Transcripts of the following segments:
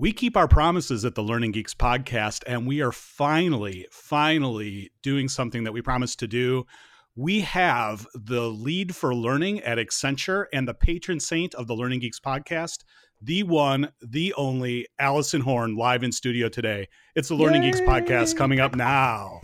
We keep our promises at the Learning Geeks podcast, and we are finally, finally doing something that we promised to do. We have the lead for learning at Accenture and the patron saint of the Learning Geeks podcast, the one, the only Allison Horn, live in studio today. It's the Learning Yay. Geeks podcast coming up now.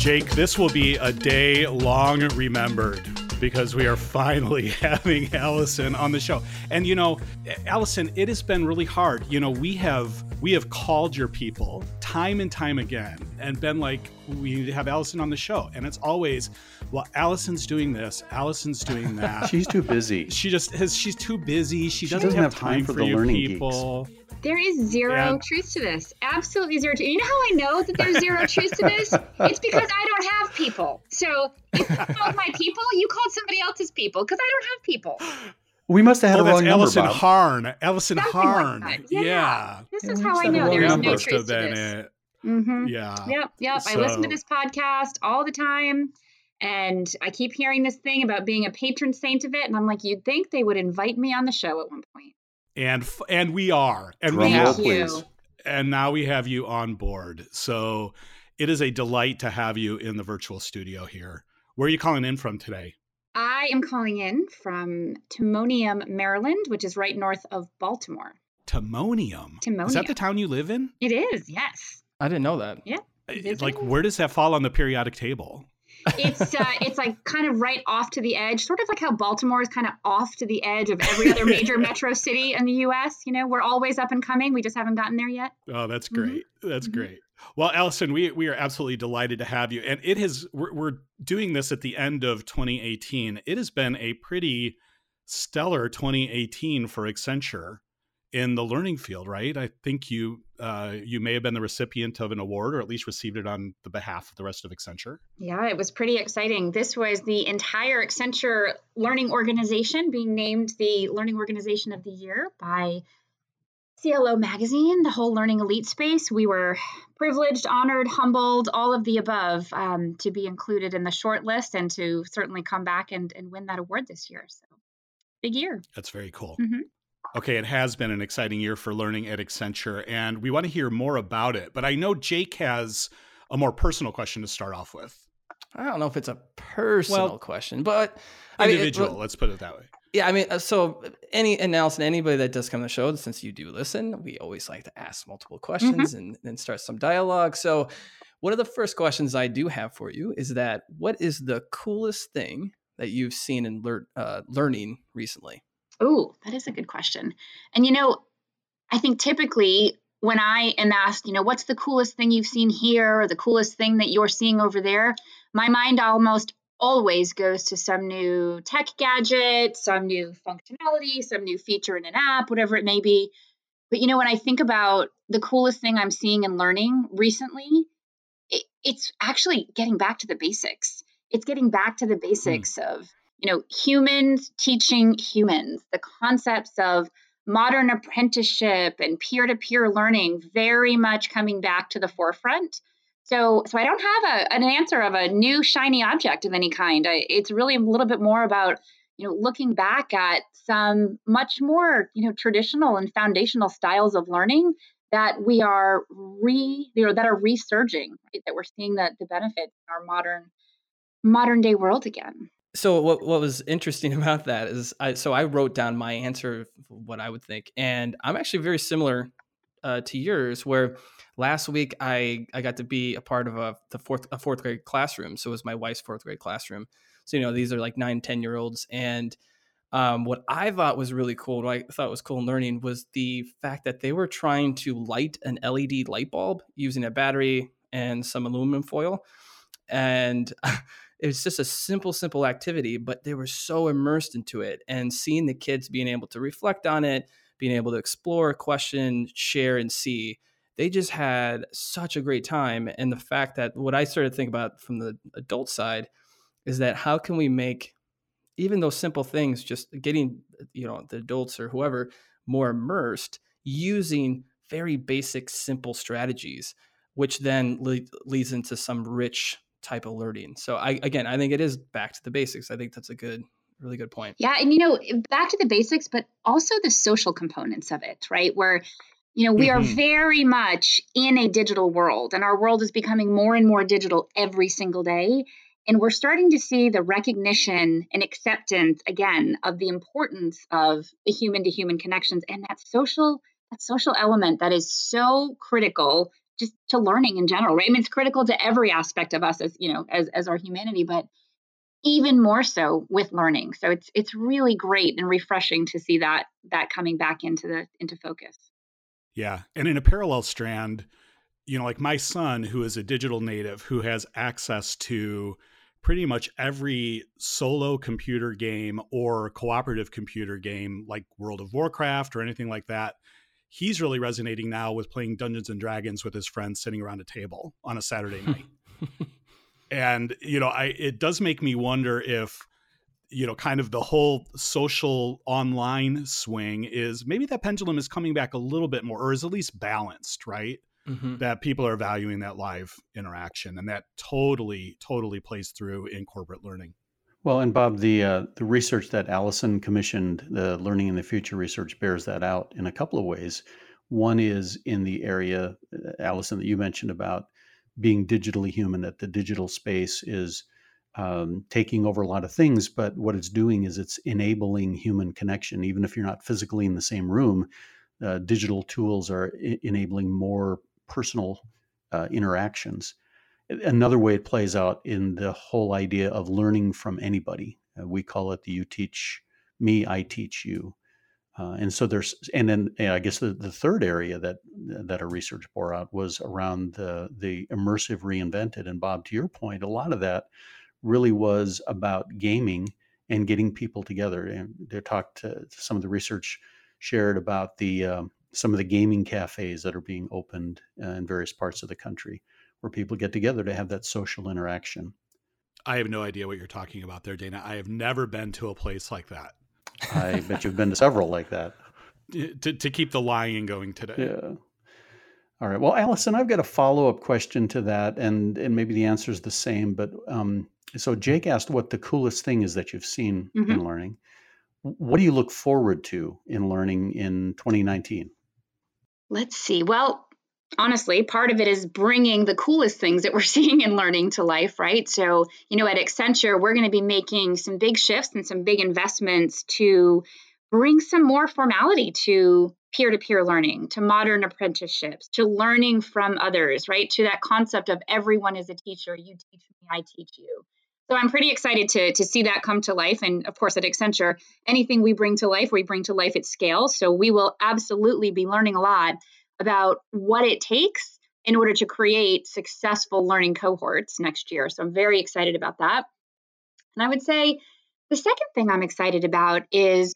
Jake, this will be a day long remembered because we are finally having Allison on the show. And you know, Allison, it has been really hard. You know, we have we have called your people time and time again and been like, we need to have Allison on the show. And it's always, well, Allison's doing this, Allison's doing that. she's too busy. She just has she's too busy. She, she doesn't, doesn't, have time, time for, for the learning people. Geeks. There is zero truth to this. Absolutely zero truth. You know how I know that there's zero truth to this? It's because I don't have people. So if you called my people, you called somebody else's people because I don't have people. We must have had oh, a wrong number. Ellison Bob. Harn. Ellison Something Harn. Like yeah. yeah. This is how I know there is no truth to this. It. Mm-hmm. Yeah. Yep. Yep. So. I listen to this podcast all the time. And I keep hearing this thing about being a patron saint of it. And I'm like, you'd think they would invite me on the show at one point. point and and we are and we have please and now we have you on board so it is a delight to have you in the virtual studio here where are you calling in from today i am calling in from timonium maryland which is right north of baltimore timonium timonium is that the town you live in it is yes i didn't know that yeah like where does that fall on the periodic table it's uh, it's like kind of right off to the edge, sort of like how Baltimore is kind of off to the edge of every other major metro city in the U.S. You know, we're always up and coming. We just haven't gotten there yet. Oh, that's mm-hmm. great. Mm-hmm. That's mm-hmm. great. Well, Allison, we we are absolutely delighted to have you, and it has. We're, we're doing this at the end of 2018. It has been a pretty stellar 2018 for Accenture in the learning field, right? I think you uh, you may have been the recipient of an award, or at least received it on the behalf of the rest of Accenture. Yeah, it was pretty exciting. This was the entire Accenture Learning Organization being named the Learning Organization of the Year by CLO Magazine, the whole learning elite space. We were privileged, honored, humbled, all of the above um, to be included in the short list and to certainly come back and, and win that award this year. So big year. That's very cool. Mm-hmm. Okay, it has been an exciting year for learning at Accenture, and we want to hear more about it. But I know Jake has a more personal question to start off with. I don't know if it's a personal well, question, but individual. I mean, it, let's put it that way. Yeah, I mean, uh, so any and Allison, anybody that does come to the show, since you do listen, we always like to ask multiple questions mm-hmm. and then start some dialogue. So, one of the first questions I do have for you is that what is the coolest thing that you've seen in lear- uh, learning recently? Oh, that is a good question. And you know, I think typically when I am asked, you know, what's the coolest thing you've seen here or the coolest thing that you're seeing over there, my mind almost always goes to some new tech gadget, some new functionality, some new feature in an app, whatever it may be. But you know, when I think about the coolest thing I'm seeing and learning recently, it, it's actually getting back to the basics. It's getting back to the hmm. basics mm. of you know, humans teaching humans, the concepts of modern apprenticeship and peer-to-peer learning very much coming back to the forefront. So, so I don't have a, an answer of a new shiny object of any kind. I, it's really a little bit more about you know looking back at some much more you know traditional and foundational styles of learning that we are re you know that are resurging right? that we're seeing the the benefits in our modern modern day world again so what what was interesting about that is I so I wrote down my answer of what I would think, and I'm actually very similar uh, to yours. Where last week I I got to be a part of a the fourth a fourth grade classroom, so it was my wife's fourth grade classroom. So you know these are like nine ten year olds, and um, what I thought was really cool, what I thought was cool in learning was the fact that they were trying to light an LED light bulb using a battery and some aluminum foil, and it was just a simple simple activity but they were so immersed into it and seeing the kids being able to reflect on it being able to explore question share and see they just had such a great time and the fact that what i started to think about from the adult side is that how can we make even those simple things just getting you know the adults or whoever more immersed using very basic simple strategies which then le- leads into some rich type of learning. So I again, I think it is back to the basics. I think that's a good really good point. Yeah, and you know, back to the basics, but also the social components of it, right? Where you know, we mm-hmm. are very much in a digital world, and our world is becoming more and more digital every single day. And we're starting to see the recognition and acceptance again of the importance of the human to human connections and that social that social element that is so critical just to learning in general, right? I mean, it's critical to every aspect of us as you know, as as our humanity, but even more so with learning. So it's it's really great and refreshing to see that that coming back into the into focus. Yeah, and in a parallel strand, you know, like my son who is a digital native who has access to pretty much every solo computer game or cooperative computer game like World of Warcraft or anything like that. He's really resonating now with playing Dungeons and Dragons with his friends sitting around a table on a Saturday night. and you know, I it does make me wonder if you know, kind of the whole social online swing is maybe that pendulum is coming back a little bit more, or is at least balanced, right? Mm-hmm. That people are valuing that live interaction, and that totally, totally plays through in corporate learning. Well, and Bob, the uh, the research that Allison commissioned, the Learning in the Future research, bears that out in a couple of ways. One is in the area, uh, Allison, that you mentioned about being digitally human. That the digital space is um, taking over a lot of things, but what it's doing is it's enabling human connection. Even if you're not physically in the same room, uh, digital tools are I- enabling more personal uh, interactions. Another way it plays out in the whole idea of learning from anybody. Uh, we call it the you teach me, I teach you. Uh, and so there's, and then I guess the, the third area that that our research bore out was around the the immersive reinvented. And Bob, to your point, a lot of that really was about gaming and getting people together. And they talked to some of the research shared about the um, some of the gaming cafes that are being opened uh, in various parts of the country, where people get together to have that social interaction. I have no idea what you're talking about there, Dana. I have never been to a place like that. I bet you've been to several like that. To, to keep the lying going today. Yeah. All right. Well, Allison, I've got a follow up question to that, and and maybe the answer is the same. But um, so Jake asked what the coolest thing is that you've seen mm-hmm. in learning. What do you look forward to in learning in 2019? Let's see. Well, honestly, part of it is bringing the coolest things that we're seeing in learning to life, right? So, you know, at Accenture, we're going to be making some big shifts and some big investments to bring some more formality to peer to peer learning, to modern apprenticeships, to learning from others, right? To that concept of everyone is a teacher. You teach me, I teach you. So I'm pretty excited to, to see that come to life. And of course, at Accenture, anything we bring to life, we bring to life at scale. So we will absolutely be learning a lot about what it takes in order to create successful learning cohorts next year. So I'm very excited about that. And I would say the second thing I'm excited about is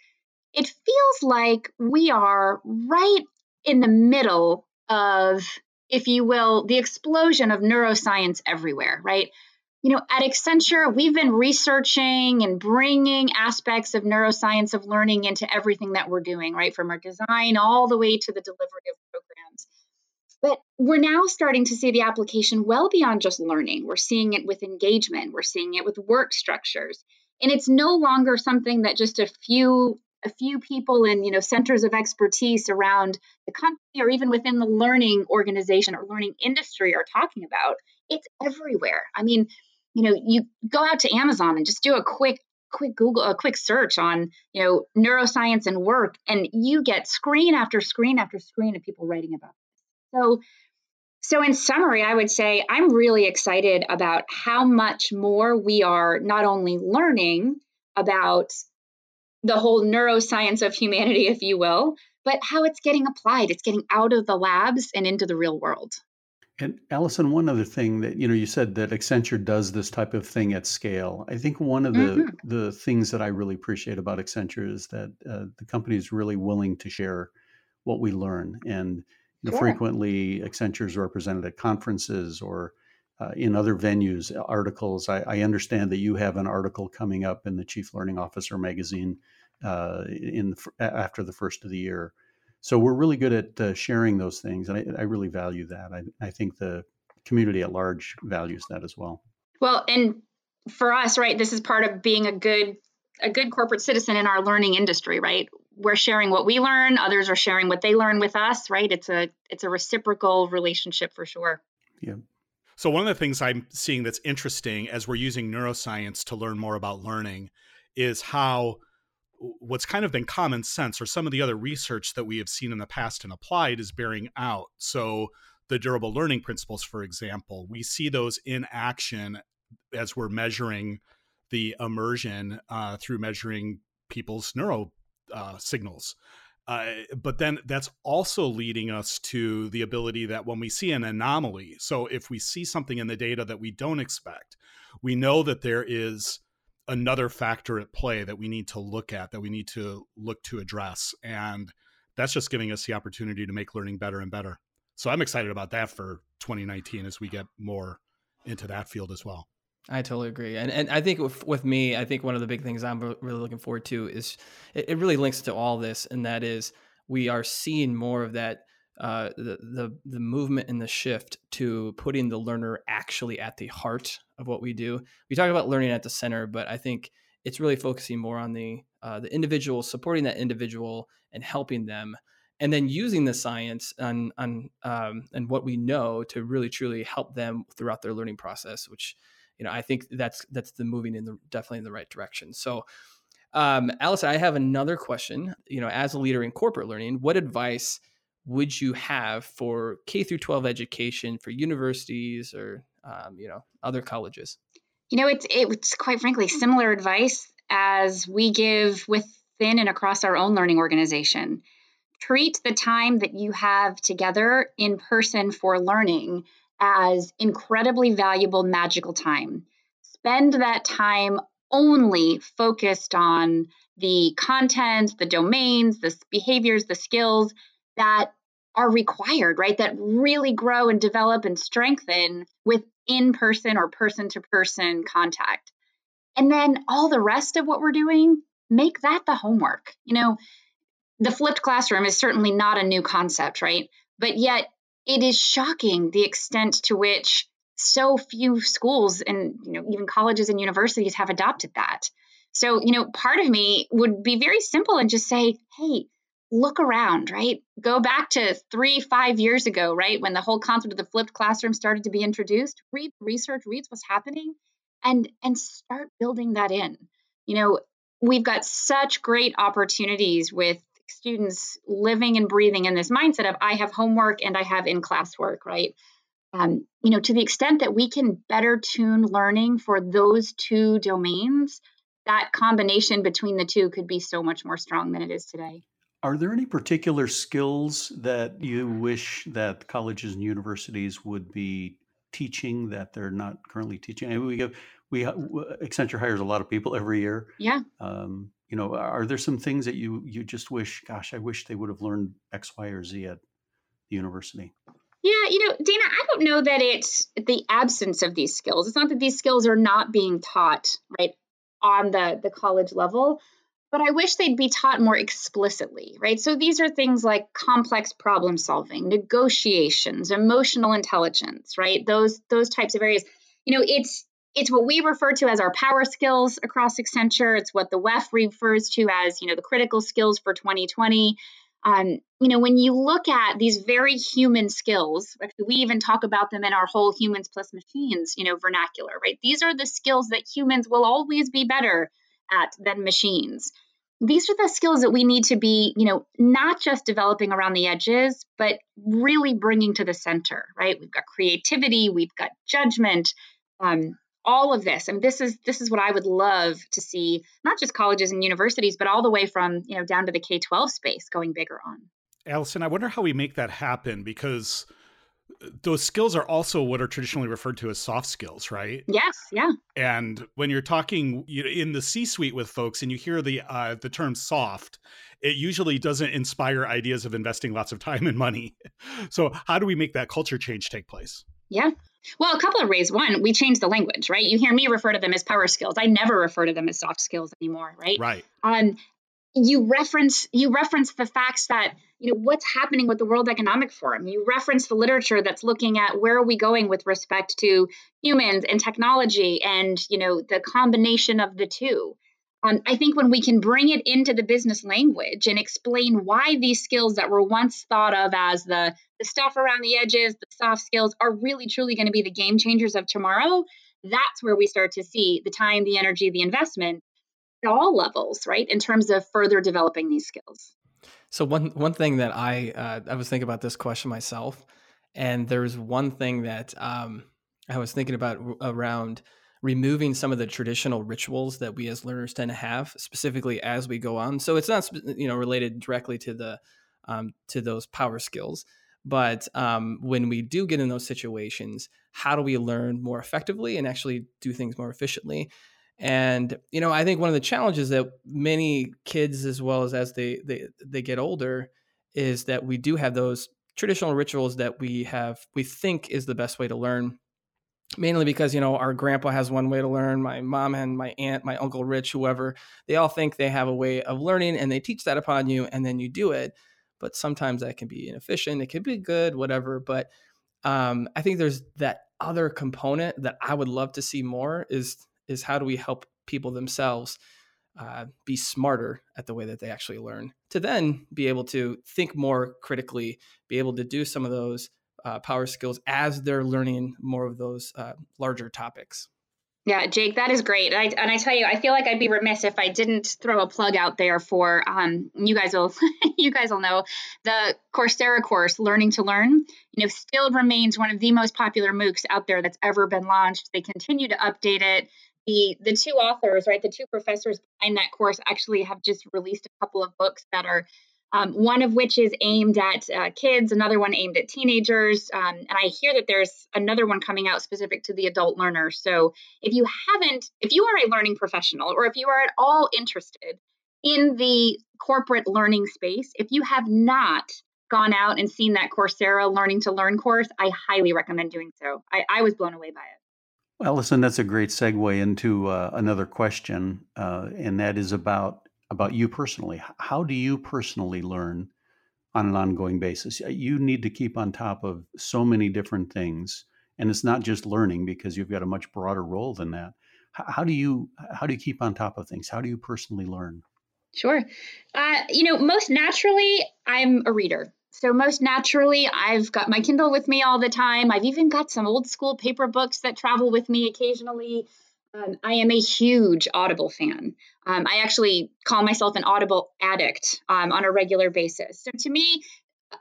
it feels like we are right in the middle of, if you will, the explosion of neuroscience everywhere, right? You know, at Accenture, we've been researching and bringing aspects of neuroscience of learning into everything that we're doing, right? From our design all the way to the delivery of programs. But we're now starting to see the application well beyond just learning. We're seeing it with engagement, we're seeing it with work structures. And it's no longer something that just a few a few people in you know centers of expertise around the company or even within the learning organization or learning industry are talking about it's everywhere i mean you know, you go out to Amazon and just do a quick quick Google a quick search on, you know, neuroscience and work and you get screen after screen after screen of people writing about this. So so in summary, I would say I'm really excited about how much more we are not only learning about the whole neuroscience of humanity, if you will, but how it's getting applied. It's getting out of the labs and into the real world. And Allison, one other thing that you know, you said that Accenture does this type of thing at scale. I think one of the mm-hmm. the things that I really appreciate about Accenture is that uh, the company is really willing to share what we learn, and you know, sure. frequently Accenture is represented at conferences or uh, in other venues, articles. I, I, understand that you have an article coming up in the Chief Learning Officer magazine uh, in after the first of the year. So we're really good at uh, sharing those things, and I, I really value that. I, I think the community at large values that as well. Well, and for us, right, this is part of being a good a good corporate citizen in our learning industry, right? We're sharing what we learn, others are sharing what they learn with us, right? It's a it's a reciprocal relationship for sure. Yeah. So one of the things I'm seeing that's interesting as we're using neuroscience to learn more about learning is how what's kind of been common sense or some of the other research that we have seen in the past and applied is bearing out. So the durable learning principles, for example, we see those in action as we're measuring the immersion uh, through measuring people's neuro uh, signals. Uh, but then that's also leading us to the ability that when we see an anomaly, so if we see something in the data that we don't expect, we know that there is another factor at play that we need to look at, that we need to look to address. And that's just giving us the opportunity to make learning better and better. So I'm excited about that for 2019 as we get more into that field as well. I totally agree, and and I think with, with me, I think one of the big things I'm really looking forward to is it, it really links to all this, and that is we are seeing more of that uh, the, the the movement and the shift to putting the learner actually at the heart of what we do. We talk about learning at the center, but I think it's really focusing more on the uh, the individual, supporting that individual, and helping them, and then using the science on on um, and what we know to really truly help them throughout their learning process, which you know, I think that's that's the moving in the definitely in the right direction. So, um, Allison, I have another question. You know, as a leader in corporate learning, what advice would you have for K through 12 education for universities or um, you know other colleges? You know, it's it's quite frankly similar advice as we give within and across our own learning organization. Treat the time that you have together in person for learning as incredibly valuable magical time. Spend that time only focused on the content, the domains, the behaviors, the skills that are required, right? That really grow and develop and strengthen with in person or person to person contact. And then all the rest of what we're doing, make that the homework. You know, the flipped classroom is certainly not a new concept, right? But yet it is shocking the extent to which so few schools and you know even colleges and universities have adopted that so you know part of me would be very simple and just say hey look around right go back to three five years ago right when the whole concept of the flipped classroom started to be introduced read research reads what's happening and and start building that in you know we've got such great opportunities with students living and breathing in this mindset of I have homework and I have in class work, right? Um, you know, to the extent that we can better tune learning for those two domains, that combination between the two could be so much more strong than it is today. Are there any particular skills that you wish that colleges and universities would be teaching that they're not currently teaching? I mean, we have we Accenture hires a lot of people every year. Yeah. Um, you know, are there some things that you you just wish, gosh, I wish they would have learned X, Y, or Z at the university? Yeah, you know, Dana, I don't know that it's the absence of these skills. It's not that these skills are not being taught right on the the college level, but I wish they'd be taught more explicitly, right? So these are things like complex problem solving, negotiations, emotional intelligence, right? Those those types of areas. You know, it's it's what we refer to as our power skills across Accenture. It's what the WEF refers to as, you know, the critical skills for 2020. Um, you know, when you look at these very human skills, we even talk about them in our whole humans plus machines, you know, vernacular, right? These are the skills that humans will always be better at than machines. These are the skills that we need to be, you know, not just developing around the edges, but really bringing to the center, right? We've got creativity, we've got judgment, um, all of this and this is this is what i would love to see not just colleges and universities but all the way from you know down to the k-12 space going bigger on allison i wonder how we make that happen because those skills are also what are traditionally referred to as soft skills right yes yeah and when you're talking in the c suite with folks and you hear the uh, the term soft it usually doesn't inspire ideas of investing lots of time and money so how do we make that culture change take place yeah well, a couple of ways. One, we change the language, right? You hear me refer to them as power skills. I never refer to them as soft skills anymore, right? Right. Um, you reference you reference the facts that you know what's happening with the World Economic Forum. You reference the literature that's looking at where are we going with respect to humans and technology, and you know the combination of the two. Um, I think when we can bring it into the business language and explain why these skills that were once thought of as the, the stuff around the edges, the soft skills, are really truly going to be the game changers of tomorrow, that's where we start to see the time, the energy, the investment at all levels, right, in terms of further developing these skills. So one one thing that I uh, I was thinking about this question myself, and there's one thing that um, I was thinking about around removing some of the traditional rituals that we as learners tend to have, specifically as we go on. So it's not you know related directly to the um, to those power skills, but um, when we do get in those situations, how do we learn more effectively and actually do things more efficiently? And you know, I think one of the challenges that many kids, as well as as they they they get older, is that we do have those traditional rituals that we have we think is the best way to learn mainly because you know our grandpa has one way to learn my mom and my aunt my uncle rich whoever they all think they have a way of learning and they teach that upon you and then you do it. But sometimes that can be inefficient it can be good whatever but um, i think there's that other component that i would love to see more is is how do we help people themselves uh, be smarter at the way that they actually learn to then be able to think more critically be able to do some of those uh, power skills as they're learning more of those uh, larger topics. Yeah, Jake, that is great. And I, and I tell you, I feel like I'd be remiss if I didn't throw a plug out there for um, you guys will you guys will know the Coursera course, Learning to Learn. You know, still remains one of the most popular MOOCs out there that's ever been launched. They continue to update it. The the two authors, right, the two professors behind that course actually have just released a couple of books that are um, one of which is aimed at uh, kids, another one aimed at teenagers. Um, and I hear that there's another one coming out specific to the adult learner. So if you haven't, if you are a learning professional or if you are at all interested in the corporate learning space, if you have not gone out and seen that Coursera Learning to Learn course, I highly recommend doing so. I, I was blown away by it. Well, listen, that's a great segue into uh, another question, uh, and that is about about you personally. How do you personally learn on an ongoing basis? You need to keep on top of so many different things, and it's not just learning because you've got a much broader role than that. How do you how do you keep on top of things? How do you personally learn? Sure. Uh, you know, most naturally, I'm a reader. So, most naturally, I've got my Kindle with me all the time. I've even got some old school paper books that travel with me occasionally. Um, I am a huge Audible fan. Um, I actually call myself an Audible addict um, on a regular basis. So to me,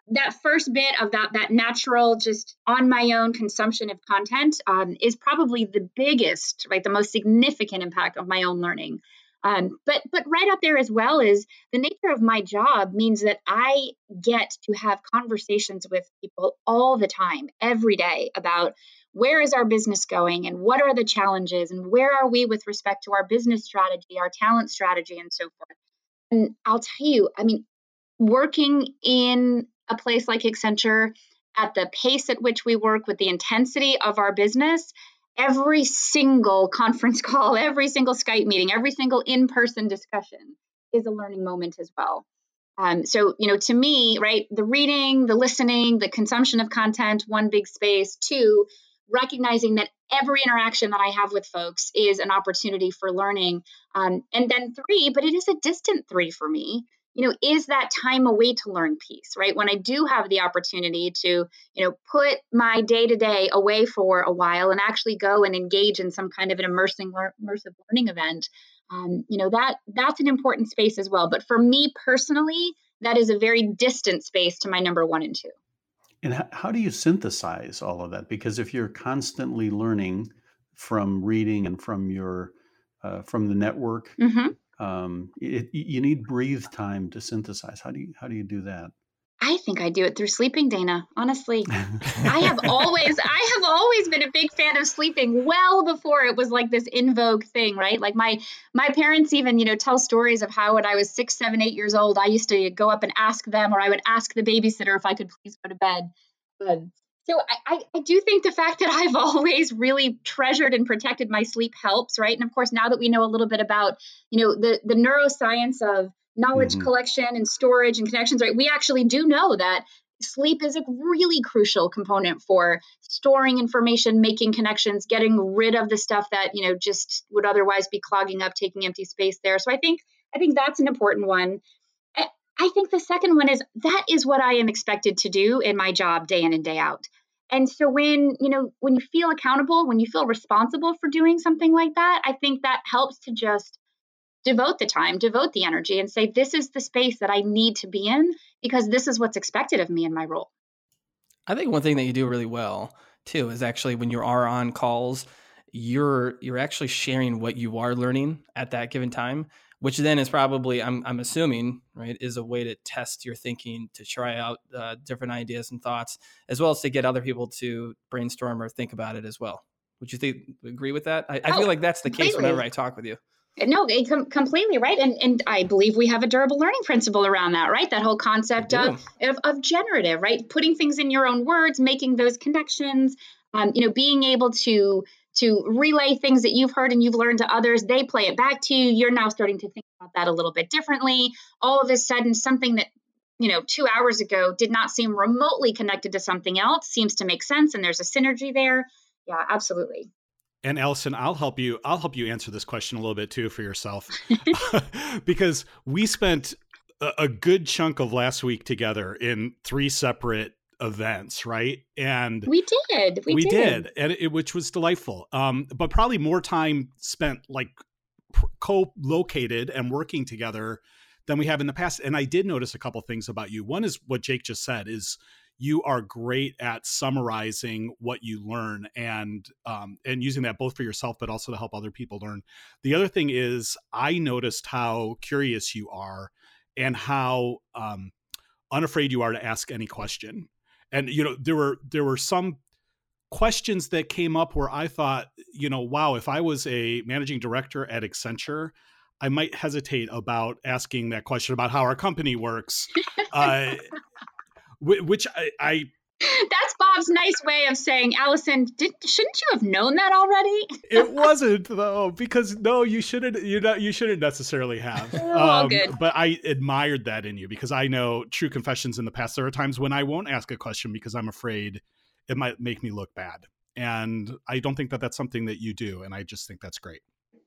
that first bit of that that natural, just on my own consumption of content um, is probably the biggest, right, the most significant impact of my own learning. Um, but but right up there as well is the nature of my job means that I get to have conversations with people all the time, every day about where is our business going and what are the challenges and where are we with respect to our business strategy, our talent strategy, and so forth. And I'll tell you, I mean, working in a place like Accenture at the pace at which we work with the intensity of our business, every single conference call, every single Skype meeting, every single in person discussion is a learning moment as well. Um, so, you know, to me, right, the reading, the listening, the consumption of content, one big space. Two, recognizing that every interaction that I have with folks is an opportunity for learning. Um, and then three, but it is a distant three for me. You know, is that time away to learn piece, right? When I do have the opportunity to, you know, put my day to day away for a while and actually go and engage in some kind of an immersing, immersive learning event, um, you know, that that's an important space as well. But for me personally, that is a very distant space to my number one and two. And how, how do you synthesize all of that? Because if you're constantly learning from reading and from your uh, from the network, mm-hmm. Um, it, you need breathe time to synthesize. How do you how do you do that? I think I do it through sleeping, Dana. Honestly, I have always, I have always been a big fan of sleeping. Well before it was like this in vogue thing, right? Like my my parents even, you know, tell stories of how when I was six, seven, eight years old, I used to go up and ask them, or I would ask the babysitter if I could please go to bed. Um, so I, I, do think the fact that I've always really treasured and protected my sleep helps, right? And of course, now that we know a little bit about, you know, the the neuroscience of knowledge mm-hmm. collection and storage and connections, right? We actually do know that sleep is a really crucial component for storing information, making connections, getting rid of the stuff that, you know, just would otherwise be clogging up, taking empty space there. So I think I think that's an important one. I think the second one is that is what I am expected to do in my job day in and day out. And so when, you know, when you feel accountable, when you feel responsible for doing something like that, I think that helps to just devote the time, devote the energy and say this is the space that I need to be in because this is what's expected of me in my role. I think one thing that you do really well too is actually when you are on calls, you're you're actually sharing what you are learning at that given time which then is probably I'm, I'm assuming right is a way to test your thinking to try out uh, different ideas and thoughts as well as to get other people to brainstorm or think about it as well. Would you think agree with that? I, I feel oh, like that's the case whenever i talk with you. No com- completely right and and i believe we have a durable learning principle around that right? That whole concept of, of, of generative right? Putting things in your own words making those connections um, you know being able to to relay things that you've heard and you've learned to others. They play it back to you. You're now starting to think about that a little bit differently. All of a sudden, something that you know two hours ago did not seem remotely connected to something else seems to make sense, and there's a synergy there. Yeah, absolutely. And Allison, I'll help you. I'll help you answer this question a little bit too for yourself, because we spent a good chunk of last week together in three separate events, right? And we did, we, we did. did, and it, which was delightful. Um, but probably more time spent like co-located and working together than we have in the past. And I did notice a couple things about you. One is what Jake just said is you are great at summarizing what you learn and um, and using that both for yourself but also to help other people learn. The other thing is I noticed how curious you are and how um, unafraid you are to ask any question and you know there were there were some questions that came up where I thought, you know, wow, if I was a managing director at Accenture, I might hesitate about asking that question about how our company works, uh, which I, I that's Bob's nice way of saying, Allison, did, shouldn't you have known that already? it wasn't though, because no, you shouldn't. You know, you shouldn't necessarily have. Oh, um, good. But I admired that in you because I know true confessions in the past. There are times when I won't ask a question because I'm afraid it might make me look bad, and I don't think that that's something that you do, and I just think that's great.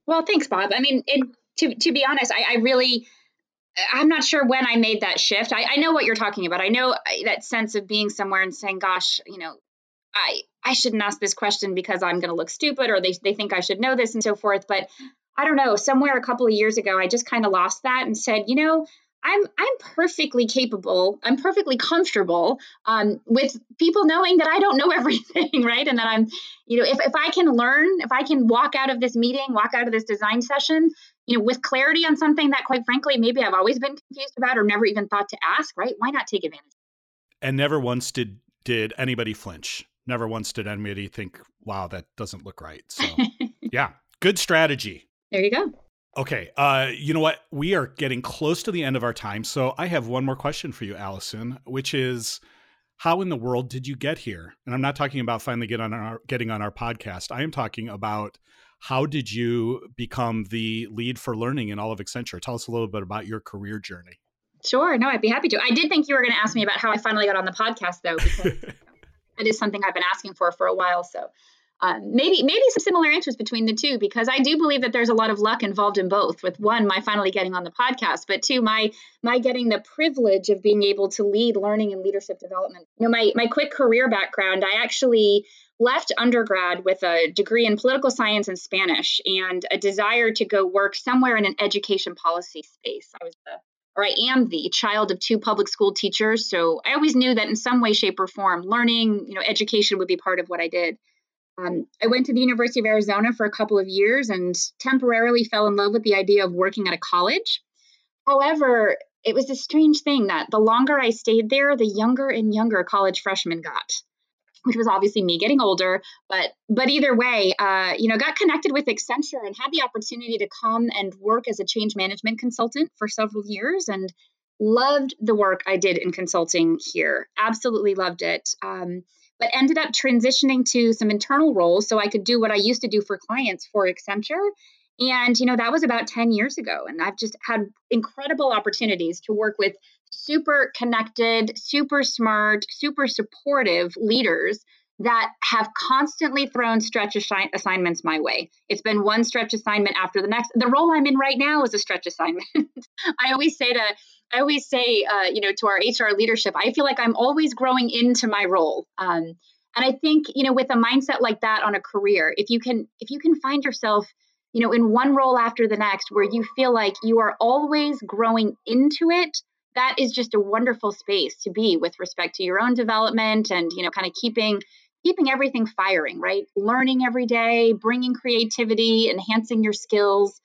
Well, thanks, Bob. I mean, it, to to be honest, I, I really I'm not sure when I made that shift. I, I know what you're talking about. I know uh, that sense of being somewhere and saying, gosh, you know, I, I shouldn't ask this question because I'm going to look stupid or they, they think I should know this and so forth. But I don't know, somewhere a couple of years ago, I just kind of lost that and said, you know, I'm I'm perfectly capable. I'm perfectly comfortable um, with people knowing that I don't know everything, right? And that I'm, you know, if if I can learn, if I can walk out of this meeting, walk out of this design session, you know, with clarity on something that, quite frankly, maybe I've always been confused about or never even thought to ask, right? Why not take advantage? And never once did did anybody flinch. Never once did anybody think, "Wow, that doesn't look right." So, yeah, good strategy. There you go. Okay. Uh, you know what? We are getting close to the end of our time. So I have one more question for you, Allison, which is how in the world did you get here? And I'm not talking about finally get on our, getting on our podcast. I am talking about how did you become the lead for learning in all of Accenture? Tell us a little bit about your career journey. Sure. No, I'd be happy to. I did think you were going to ask me about how I finally got on the podcast, though, because it is something I've been asking for for a while. So um, maybe maybe some similar answers between the two because I do believe that there's a lot of luck involved in both. With one, my finally getting on the podcast, but two, my my getting the privilege of being able to lead learning and leadership development. You know, my my quick career background, I actually left undergrad with a degree in political science and Spanish and a desire to go work somewhere in an education policy space. I was the or I am the child of two public school teachers, so I always knew that in some way, shape, or form, learning, you know, education would be part of what I did. Um, I went to the University of Arizona for a couple of years and temporarily fell in love with the idea of working at a college. However, it was a strange thing that the longer I stayed there, the younger and younger college freshmen got, which was obviously me getting older. But but either way, uh, you know, got connected with Accenture and had the opportunity to come and work as a change management consultant for several years and loved the work I did in consulting here. Absolutely loved it. Um, but ended up transitioning to some internal roles so I could do what I used to do for clients for Accenture And, you know, that was about 10 years ago. And I've just had incredible opportunities to work with super connected, super smart, super supportive leaders that have constantly thrown stretch assi- assignments my way. It's been one stretch assignment after the next. The role I'm in right now is a stretch assignment. I always say to I always say, uh, you know, to our HR leadership, I feel like I'm always growing into my role. Um, and I think, you know, with a mindset like that on a career, if you can, if you can find yourself, you know, in one role after the next, where you feel like you are always growing into it, that is just a wonderful space to be with respect to your own development and, you know, kind of keeping keeping everything firing, right? Learning every day, bringing creativity, enhancing your skills.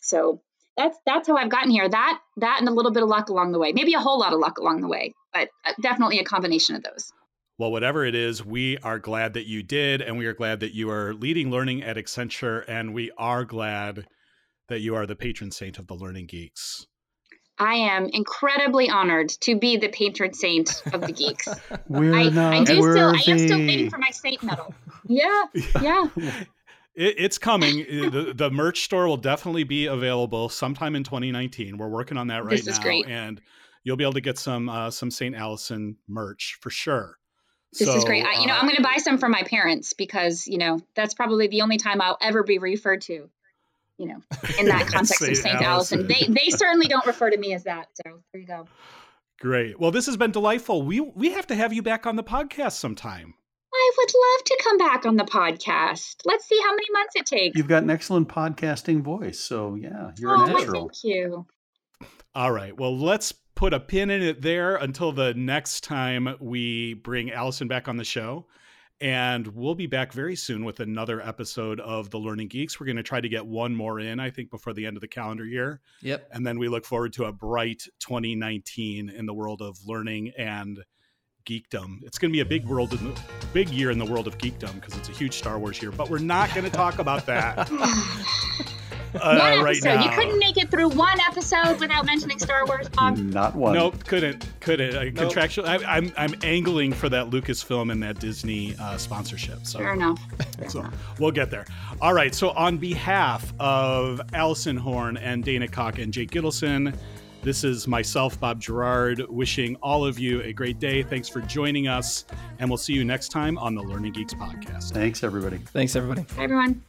So that's that's how I've gotten here. That that and a little bit of luck along the way. Maybe a whole lot of luck along the way, but uh, definitely a combination of those. Well, whatever it is, we are glad that you did, and we are glad that you are leading learning at Accenture, and we are glad that you are the patron saint of the Learning Geeks. I am incredibly honored to be the patron saint of the geeks. We're I, not I do worthy. still I am still waiting for my saint medal. Yeah, yeah. It, it's coming. the, the merch store will definitely be available sometime in 2019. We're working on that right This now, is great. and you'll be able to get some uh, some St. Allison merch for sure. This is great. I, you know, uh, I'm going to buy some for my parents because you know that's probably the only time I'll ever be referred to. You know, in that context of Saint Saint Allison, Allison. they they certainly don't refer to me as that. So there you go. Great. Well, this has been delightful. We we have to have you back on the podcast sometime. I would love to come back on the podcast. Let's see how many months it takes. You've got an excellent podcasting voice, so yeah, you're oh, a natural. thank you. All right. Well, let's put a pin in it there until the next time we bring Allison back on the show. And we'll be back very soon with another episode of The Learning Geeks. We're going to try to get one more in, I think, before the end of the calendar year. Yep. And then we look forward to a bright 2019 in the world of learning and geekdom. It's going to be a big world, in the, big year in the world of geekdom because it's a huge Star Wars year. But we're not going to talk about that uh, one right episode. now. You couldn't make it through one episode without mentioning Star Wars, Bob. Not one. Nope, couldn't, couldn't. I, Contractual. I, I'm, I'm angling for that Lucasfilm and that Disney uh, sponsorship. So, Fair enough. so we'll get there. All right. So, on behalf of Allison Horn and Dana Koch and Jake Gittleson, this is myself, Bob Gerard, wishing all of you a great day. Thanks for joining us, and we'll see you next time on the Learning Geeks podcast. Thanks, everybody. Thanks, everybody. Bye, everyone.